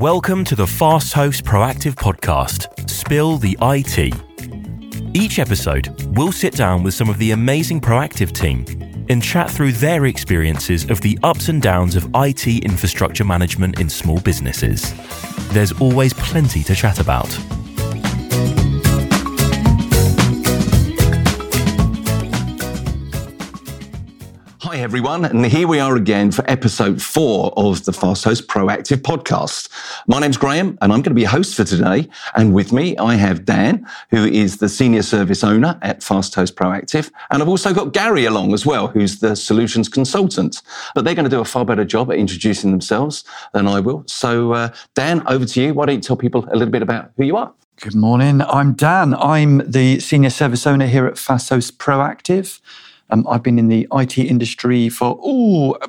Welcome to the Fast Host Proactive Podcast, Spill the IT. Each episode, we'll sit down with some of the amazing Proactive team and chat through their experiences of the ups and downs of IT infrastructure management in small businesses. There's always plenty to chat about. Everyone, and here we are again for episode four of the Fast Host Proactive podcast. My name's Graham, and I'm going to be a host for today. And with me, I have Dan, who is the senior service owner at Fast Host Proactive. And I've also got Gary along as well, who's the solutions consultant. But they're going to do a far better job at introducing themselves than I will. So, uh, Dan, over to you. Why don't you tell people a little bit about who you are? Good morning. I'm Dan. I'm the senior service owner here at Fast Host Proactive. Um, I've been in the IT industry for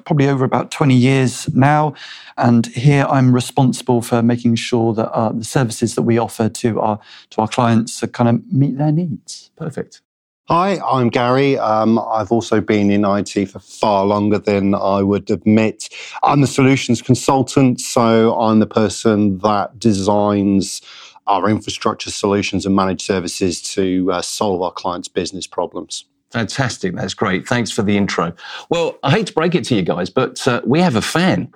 probably over about 20 years now. And here I'm responsible for making sure that uh, the services that we offer to our, to our clients kind of meet their needs. Perfect. Hi, I'm Gary. Um, I've also been in IT for far longer than I would admit. I'm the solutions consultant, so I'm the person that designs our infrastructure solutions and managed services to uh, solve our clients' business problems. Fantastic. That's great. Thanks for the intro. Well, I hate to break it to you guys, but uh, we have a fan.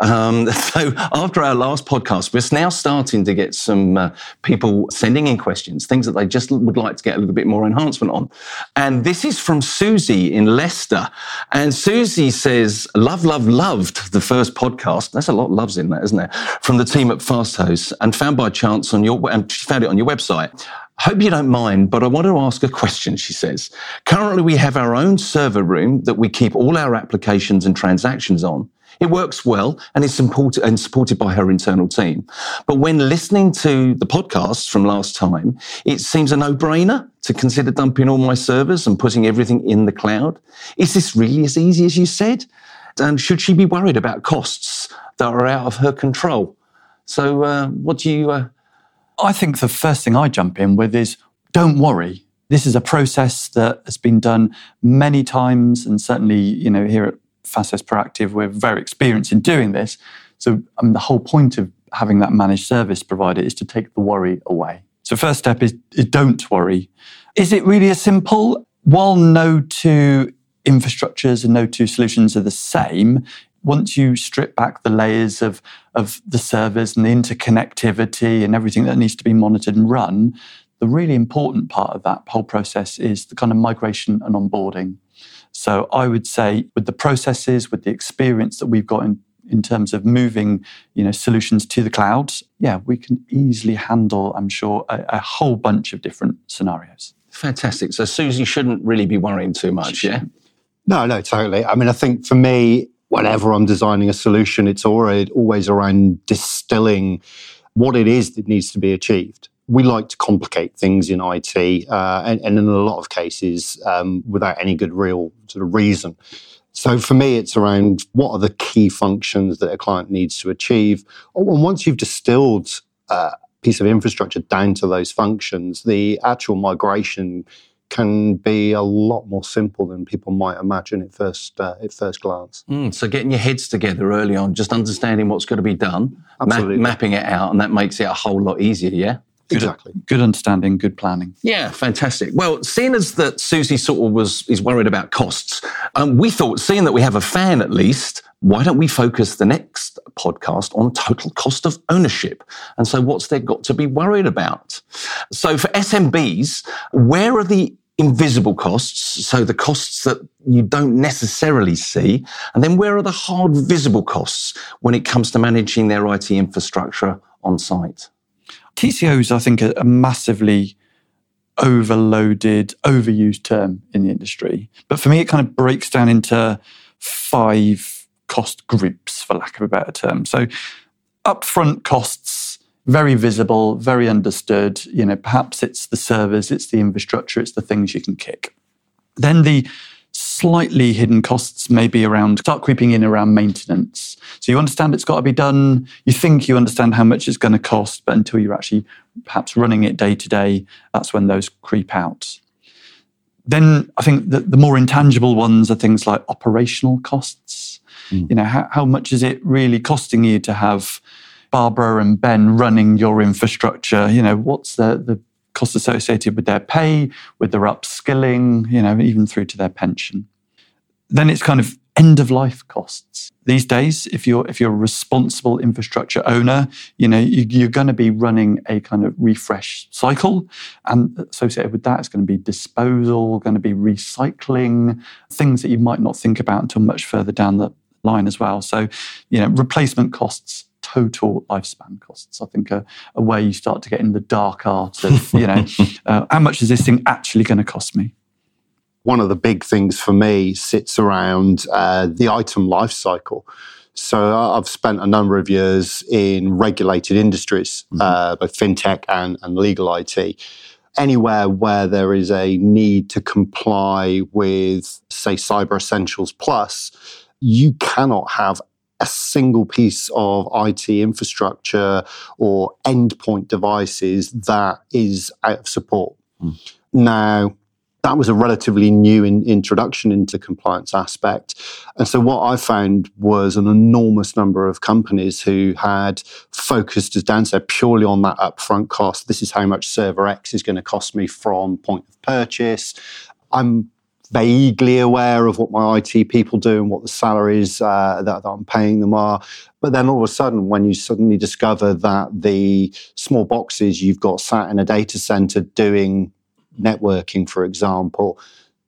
Um, so after our last podcast, we're now starting to get some uh, people sending in questions, things that they just would like to get a little bit more enhancement on. And this is from Susie in Leicester. And Susie says, Love, love, loved the first podcast. That's a lot of loves in that, isn't there? From the team at Fast Host and found by chance on your, and she found it on your website. Hope you don't mind, but I want to ask a question, she says. Currently, we have our own server room that we keep all our applications and transactions on. It works well and is supported, and supported by her internal team. But when listening to the podcast from last time, it seems a no-brainer to consider dumping all my servers and putting everything in the cloud. Is this really as easy as you said? And should she be worried about costs that are out of her control? So, uh, what do you uh, I think the first thing I jump in with is don't worry. This is a process that has been done many times, and certainly, you know, here at Fast Host Proactive, we're very experienced in doing this. So, I mean, the whole point of having that managed service provider is to take the worry away. So, first step is, is don't worry. Is it really as simple? While no two infrastructures and no two solutions are the same, once you strip back the layers of, of the servers and the interconnectivity and everything that needs to be monitored and run, the really important part of that whole process is the kind of migration and onboarding. So I would say with the processes, with the experience that we've got in, in terms of moving, you know, solutions to the cloud, yeah, we can easily handle, I'm sure, a, a whole bunch of different scenarios. Fantastic. So Susie shouldn't really be worrying too much, yeah? No, no, totally. I mean, I think for me, whenever I'm designing a solution, it's always around distilling what it is that needs to be achieved. We like to complicate things in IT, uh, and, and, in a lot of cases, um, without any good real sort of reason. So for me, it's around what are the key functions that a client needs to achieve. And once you've distilled uh, a piece of infrastructure down to those functions, the actual migration can be a lot more simple than people might imagine at first uh, at first glance. Mm, so getting your heads together early on, just understanding what's going to be done, ma- mapping it out, and that makes it a whole lot easier. Yeah. Good, exactly. Good understanding, good planning. Yeah, fantastic. Well, seeing as that Susie sort of was is worried about costs, um, we thought, seeing that we have a fan at least, why don't we focus the next podcast on total cost of ownership? And so, what's there got to be worried about? So, for SMBs, where are the invisible costs, so the costs that you don't necessarily see, and then where are the hard visible costs when it comes to managing their IT infrastructure on site? TCOs, I think, are a massively overloaded, overused term in the industry. But for me, it kind of breaks down into five cost groups, for lack of a better term. So, upfront costs very visible, very understood. You know, perhaps it's the servers, it's the infrastructure, it's the things you can kick. Then the slightly hidden costs maybe around start creeping in around maintenance. So you understand it's got to be done. You think you understand how much it's going to cost, but until you're actually perhaps running it day to day, that's when those creep out. Then I think that the more intangible ones are things like operational costs. Mm. You know, how, how much is it really costing you to have Barbara and Ben running your infrastructure? You know, what's the, the cost associated with their pay, with their upskilling, you know, even through to their pension. Then it's kind of end of life costs. These days, if you're if you're a responsible infrastructure owner, you know you, are going to be running a kind of refresh cycle, and associated with that is going to be disposal, going to be recycling, things that you might not think about until much further down the line as well. So, you know, replacement costs total lifespan costs. I think a, a way you start to get in the dark art of, you know, uh, how much is this thing actually going to cost me? One of the big things for me sits around uh, the item life cycle. So I've spent a number of years in regulated industries, mm-hmm. uh, both fintech and, and legal IT. Anywhere where there is a need to comply with, say, Cyber Essentials Plus, you cannot have a single piece of IT infrastructure or endpoint devices that is out of support. Mm. Now, that was a relatively new in, introduction into compliance aspect. And so what I found was an enormous number of companies who had focused, as Dan said, purely on that upfront cost. This is how much server X is going to cost me from point of purchase. I'm vaguely aware of what my IT people do and what the salaries uh, that, that, I'm paying them are. But then all of a sudden, when you suddenly discover that the small boxes you've got sat in a data center doing networking, for example,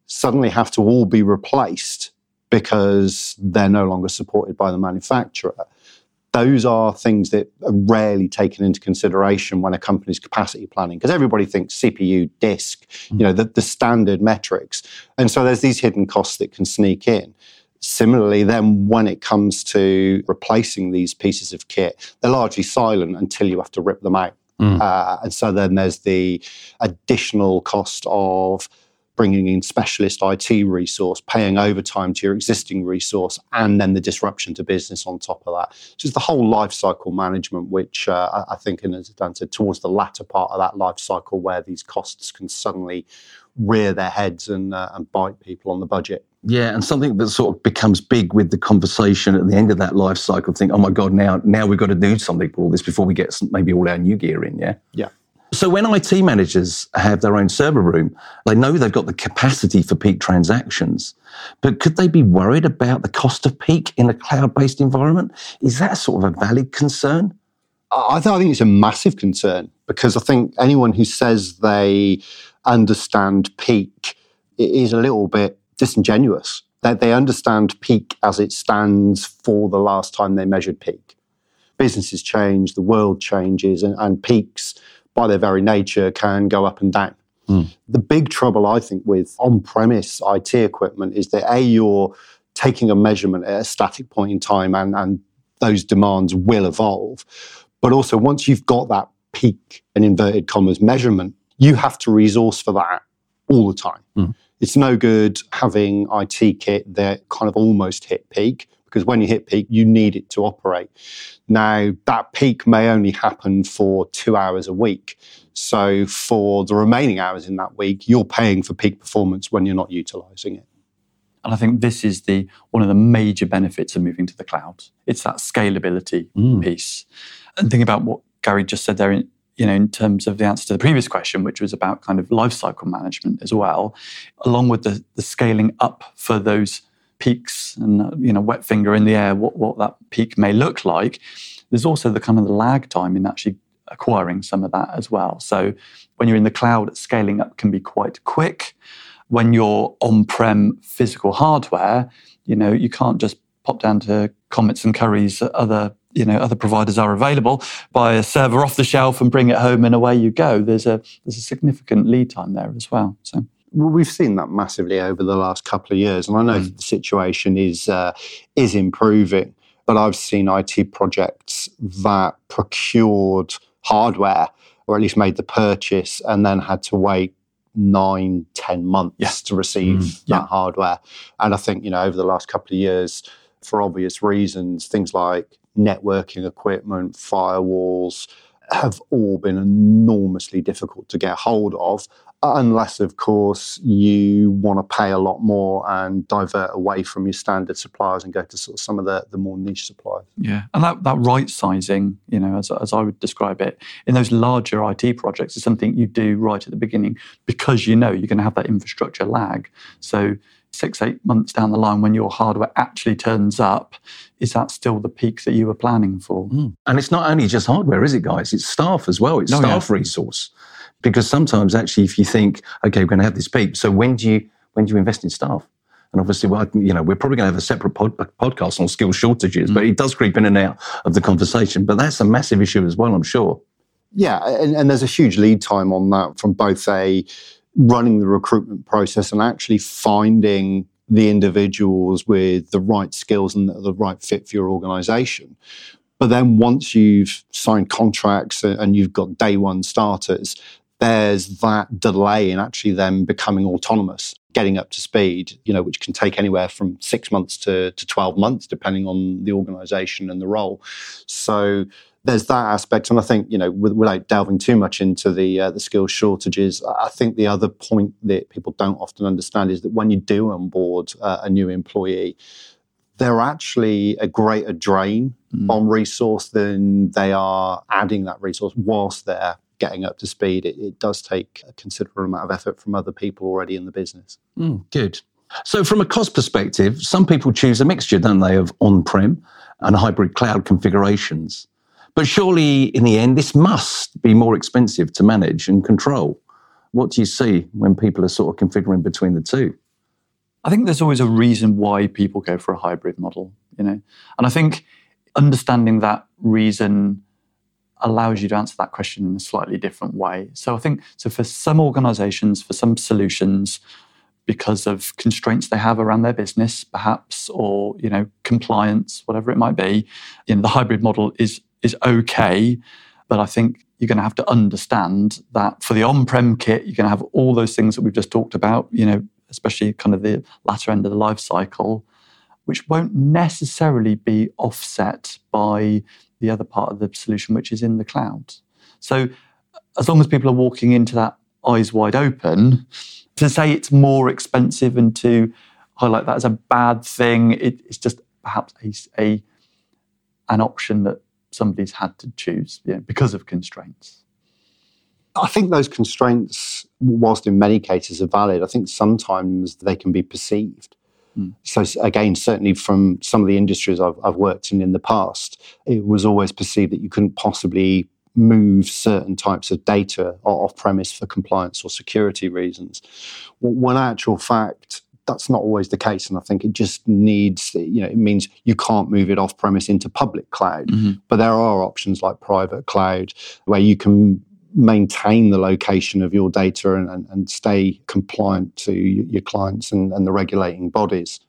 suddenly have to all be replaced because they're no longer supported by the manufacturer those are things that are rarely taken into consideration when a company's capacity planning because everybody thinks CPU, disk, mm. you know, the, the standard metrics. And so there's these hidden costs that can sneak in. Similarly, then when it comes to replacing these pieces of kit, they're largely silent until you have to rip them out. Mm. Uh, and so then there's the additional cost of bringing in specialist IT resource, paying overtime to your existing resource, and then the disruption to business on top of that. Just the whole life cycle management, which uh, I think, and as Dan said, towards the latter part of that life cycle where these costs can suddenly rear their heads and, uh, and bite people on the budget. Yeah, and something that sort of becomes big with the conversation at the end of that life cycle. Think, oh my god, now now we've got to do something for all this before we get some, maybe all our new gear in. Yeah, yeah. So when IT managers have their own server room, they know they've got the capacity for peak transactions. But could they be worried about the cost of peak in a cloud-based environment? Is that sort of a valid concern? I think it's a massive concern because I think anyone who says they understand peak is a little bit disingenuous. That they understand peak as it stands for the last time they measured peak. Businesses change, the world changes, and, and peaks by their very nature, can go up and down. Mm. The big trouble, I think, with on premise IT equipment is that A, you're taking a measurement at a static point in time and, and those demands will evolve. But also, once you've got that peak and inverted commas measurement, you have to resource for that all the time. Mm. It's no good having IT kit that kind of almost hit peak because when you hit peak, you need it to operate. Now, that peak may only happen for two hours a week. So, for the remaining hours in that week, you're paying for peak performance when you're not utilizing it. And I think this is the one of the major benefits of moving to the cloud. It's that scalability mm. piece. And think about what Gary just said there in, you know, in terms of the answer to the previous question, which was about kind of lifecycle management as well, along with the, the scaling up for those peaks and you know wet finger in the air what, what that peak may look like. There's also the kind of the lag time in actually acquiring some of that as well. So when you're in the cloud scaling up can be quite quick. When you're on-prem physical hardware you know you can't just pop down to Comets and Currys other you know other providers are available buy a server off the shelf and bring it home and away you go. There's a there's a significant lead time there as well so well, we've seen that massively over the last couple of years, and I know mm. the situation is uh, is improving. But I've seen IT projects that procured hardware, or at least made the purchase, and then had to wait nine, ten months yeah. to receive mm, that yeah. hardware. And I think you know over the last couple of years, for obvious reasons, things like networking equipment, firewalls have all been enormously difficult to get hold of unless, of course, you want to pay a lot more and divert away from your standard suppliers and go to sort of some of the, the more niche suppliers. Yeah, and that, that right sizing, you know, as, as I would describe it, in those larger IT projects is something you do right at the beginning because you know you're going to have that infrastructure lag. So six, eight months down the line when your hardware actually turns up, is that still the peak that you were planning for? Mm. And it's not only just hardware, is it, guys? It's staff as well. It's oh, staff yeah. resource. Because sometimes actually if you think, okay, we're going to have this peak, so when do you when do you invest in staff? And obviously, well, you know, we're probably going to have a separate pod, podcast on skill shortages, mm. but it does creep in and out of the conversation. But that's a massive issue as well, I'm sure. Yeah, and, and there's a huge lead time on that from both a running the recruitment process and actually finding the individuals with the right skills and the right fit for your organization. But then once you've signed contracts and you've got day one starters, there's that delay in actually them becoming autonomous, getting up to speed, you know, which can take anywhere from six months to, to 12 months, depending on the organization and the role. So there's that aspect, and I think you know, without delving too much into the uh, the skills shortages, I think the other point that people don't often understand is that when you do onboard uh, a new employee, they're actually a greater drain mm. on resource than they are adding that resource whilst they're getting up to speed. It, it does take a considerable amount of effort from other people already in the business. Mm, good. So, from a cost perspective, some people choose a mixture, don't they, of on prem and hybrid cloud configurations. But surely, in the end, this must be more expensive to manage and control. What do you see when people are sort of configuring between the two? I think there's always a reason why people go for a hybrid model, you know. And I think understanding that reason allows you to answer that question in a slightly different way. So I think so for some organizations, for some solutions, because of constraints they have around their business, perhaps, or you know, compliance, whatever it might be, you know, the hybrid model is is okay. But I think you're going to have to understand that for the on-prem kit, you're going to have all those things that we've just talked about, you know, especially kind of the latter end of the life cycle, which won't necessarily be offset by the other part of the solution, which is in the cloud. So as long as people are walking into that eyes wide open, to say it's more expensive and to highlight that as a bad thing, it, it's just perhaps a, a an option that somebody's had to choose you know, because of constraints? I think those constraints, whilst in many cases are valid, I think sometimes they can be perceived. Mm. So again, certainly from some of the industries I've, I've worked in in the past, it was always perceived that you couldn't possibly move certain types of data off premise for compliance or security reasons. When actual fact, that's not always the case. And I think it just needs, you know, it means you can't move it off premise into public cloud. Mm-hmm. But there are options like private cloud where you can maintain the location of your data and, and, and stay compliant to your clients and, and the regulating bodies.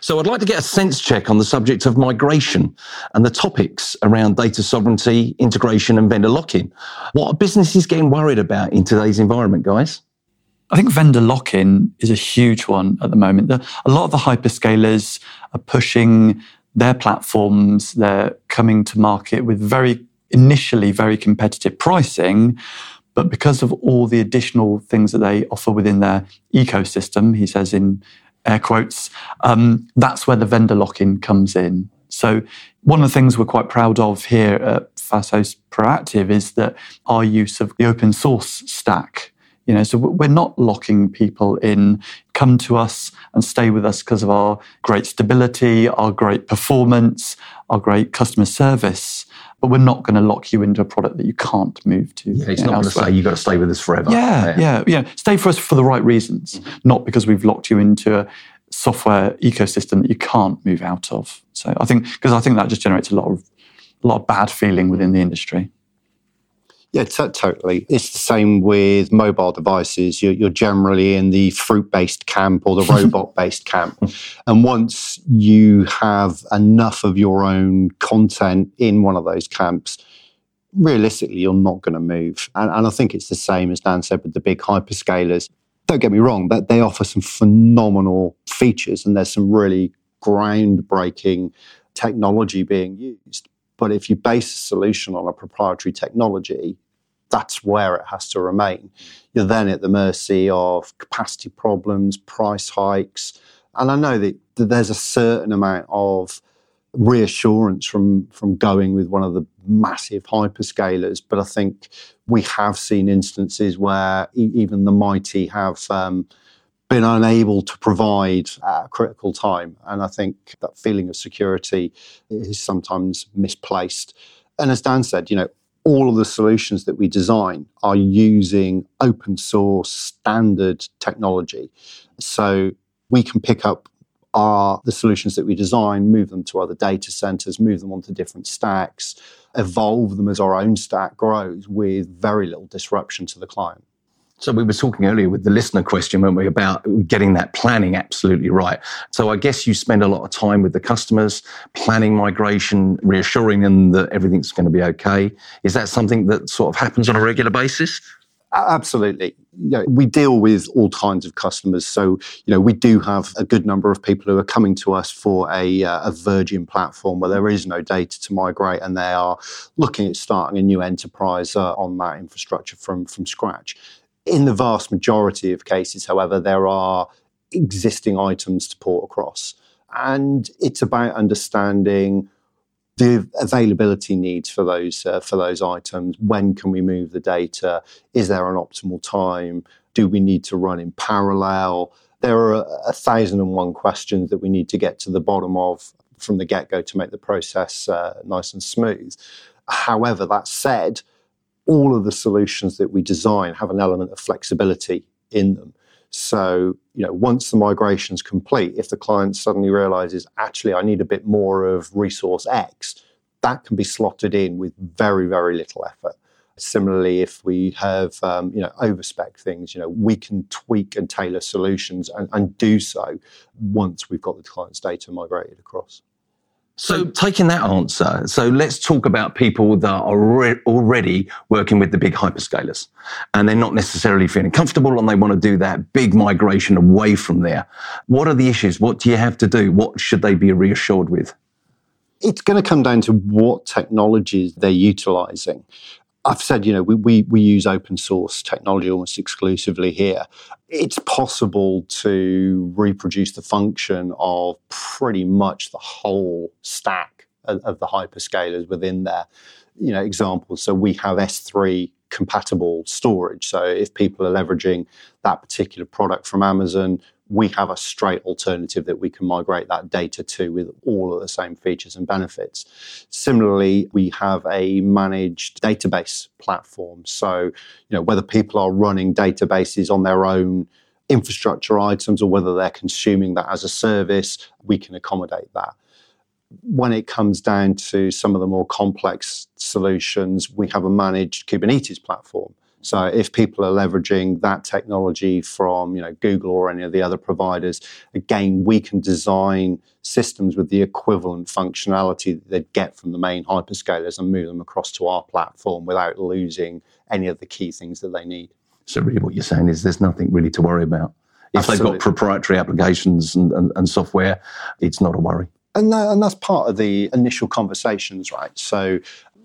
So I'd like to get a sense check on the subject of migration and the topics around data sovereignty, integration, and vendor lock-in. What are businesses getting worried about in today's environment, guys? I think vendor lock in is a huge one at the moment. A lot of the hyperscalers are pushing their platforms, they're coming to market with very initially very competitive pricing. But because of all the additional things that they offer within their ecosystem, he says in air quotes, um, that's where the vendor lock in comes in. So, one of the things we're quite proud of here at Fasthost Proactive is that our use of the open source stack you know, so we're not locking people in. Come to us and stay with us because of our great stability, our great performance, our great customer service. But we're not going to lock you into a product that you can't move to. Yeah, it's not going to say you've got to stay with us forever. Yeah, yeah, yeah. Stay for us for the right reasons, mm-hmm. not because we've locked you into a software ecosystem that you can't move out of. So I think because I think that just generates a lot of a lot of bad feeling within the industry. Yeah, t- totally. It's the same with mobile devices. You're, you're generally in the fruit based camp or the robot based camp. And once you have enough of your own content in one of those camps, realistically, you're not going to move. And, and I think it's the same as Dan said with the big hyperscalers. Don't get me wrong, that they offer some phenomenal features and there's some really groundbreaking technology being used. But if you base a solution on a proprietary technology, that's where it has to remain. You're then at the mercy of capacity problems, price hikes. And I know that, that there's a certain amount of reassurance from from going with one of the massive hyperscalers. But I think we have seen instances where e- even the mighty have um, been unable to provide at a critical time, and I think that feeling of security is sometimes misplaced. And as Dan said, you know. All of the solutions that we design are using open source standard technology. So we can pick up are the solutions that we design, move them to other data centers, move them onto different stacks, evolve them as our own stack grows with very little disruption to the client. So we were talking earlier with the listener question, weren't we, about getting that planning absolutely right. So I guess you spend a lot of time with the customers, planning migration, reassuring them that everything's going to be okay. Is that something that sort of happens on a regular basis? Absolutely. You know, we deal with all kinds of customers. So, you know, we do have a good number of people who are coming to us for a, uh, a Virgin platform where there is no data to migrate and they are looking at starting a new enterprise uh, on that infrastructure from, from scratch. In the vast majority of cases, however, there are existing items to port across. And it's about understanding the availability needs for those uh, for those items. When can we move the data? Is there an optimal time? Do we need to run in parallel? There are a, a thousand and one questions that we need to get to the bottom of from the get go to make the process uh, nice and smooth. However, that said, all of the solutions that we design have an element of flexibility in them. So, you know, once the migration is complete, if the client suddenly realizes, actually, I need a bit more of resource X, that can be slotted in with very, very little effort. Similarly, if we have um, you know overspec things, you know we can tweak and tailor solutions and, and do so once we've got the client's data migrated across. So, taking that answer, so let's talk about people that are re- already working with the big hyperscalers and they're not necessarily feeling comfortable and they want to do that big migration away from there. What are the issues? What do you have to do? What should they be reassured with? It's going to come down to what technologies they're utilizing. I've said, you know, we, we, we use open source technology almost exclusively here. It's possible to reproduce the function of pretty much the whole stack of, of the hyperscalers within there. You know, examples. So we have S3 compatible storage. So if people are leveraging that particular product from Amazon, we have a straight alternative that we can migrate that data to with all of the same features and benefits. Similarly, we have a managed database platform. So, you know, whether people are running databases on their own infrastructure items or whether they're consuming that as a service, we can accommodate that. When it comes down to some of the more complex solutions, we have a managed Kubernetes platform. So if people are leveraging that technology from you know Google or any of the other providers, again we can design systems with the equivalent functionality that they'd get from the main hyperscalers and move them across to our platform without losing any of the key things that they need. So really, what you're saying is there's nothing really to worry about. If Absolutely. they've got proprietary applications and, and, and software, it's not a worry. And, that, and, that's part of the initial conversations, right? So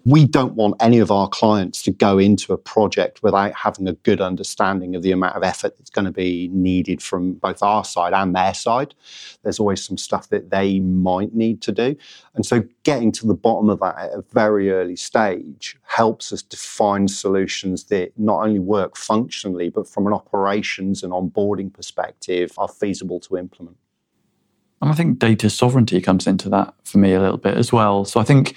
we don't want any of our clients to go into a project without having a good understanding of the amount of effort that's going to be needed from both our side and their side. There's always some stuff that they might need to do. And so getting to the bottom of that at a very early stage helps us define solutions that not only work functionally, but from an operations and onboarding perspective are feasible to implement. And I think data sovereignty comes into that for me a little bit as well. So I think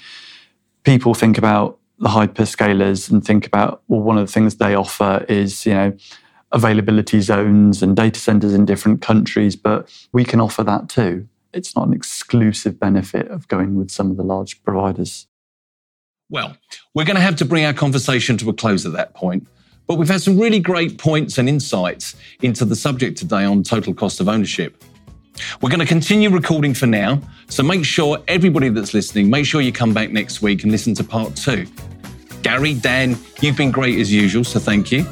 people think about the hyperscalers and think about well one of the things they offer is you know availability zones and data centers in different countries but we can offer that too. It's not an exclusive benefit of going with some of the large providers. Well we're going to have to bring our conversation to a close at that point but we've had some really great points and insights into the subject today on total cost of ownership we're going to continue recording for now, so make sure everybody that's listening, make sure you come back next week and listen to part two. Gary, Dan, you've been great as usual, so thank you.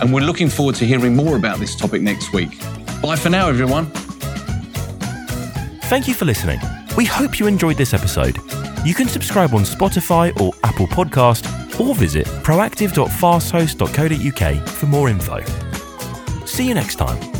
And we're looking forward to hearing more about this topic next week. Bye for now, everyone. Thank you for listening. We hope you enjoyed this episode. You can subscribe on Spotify or Apple Podcast or visit proactive.fasthost.co.uk for more info. See you next time.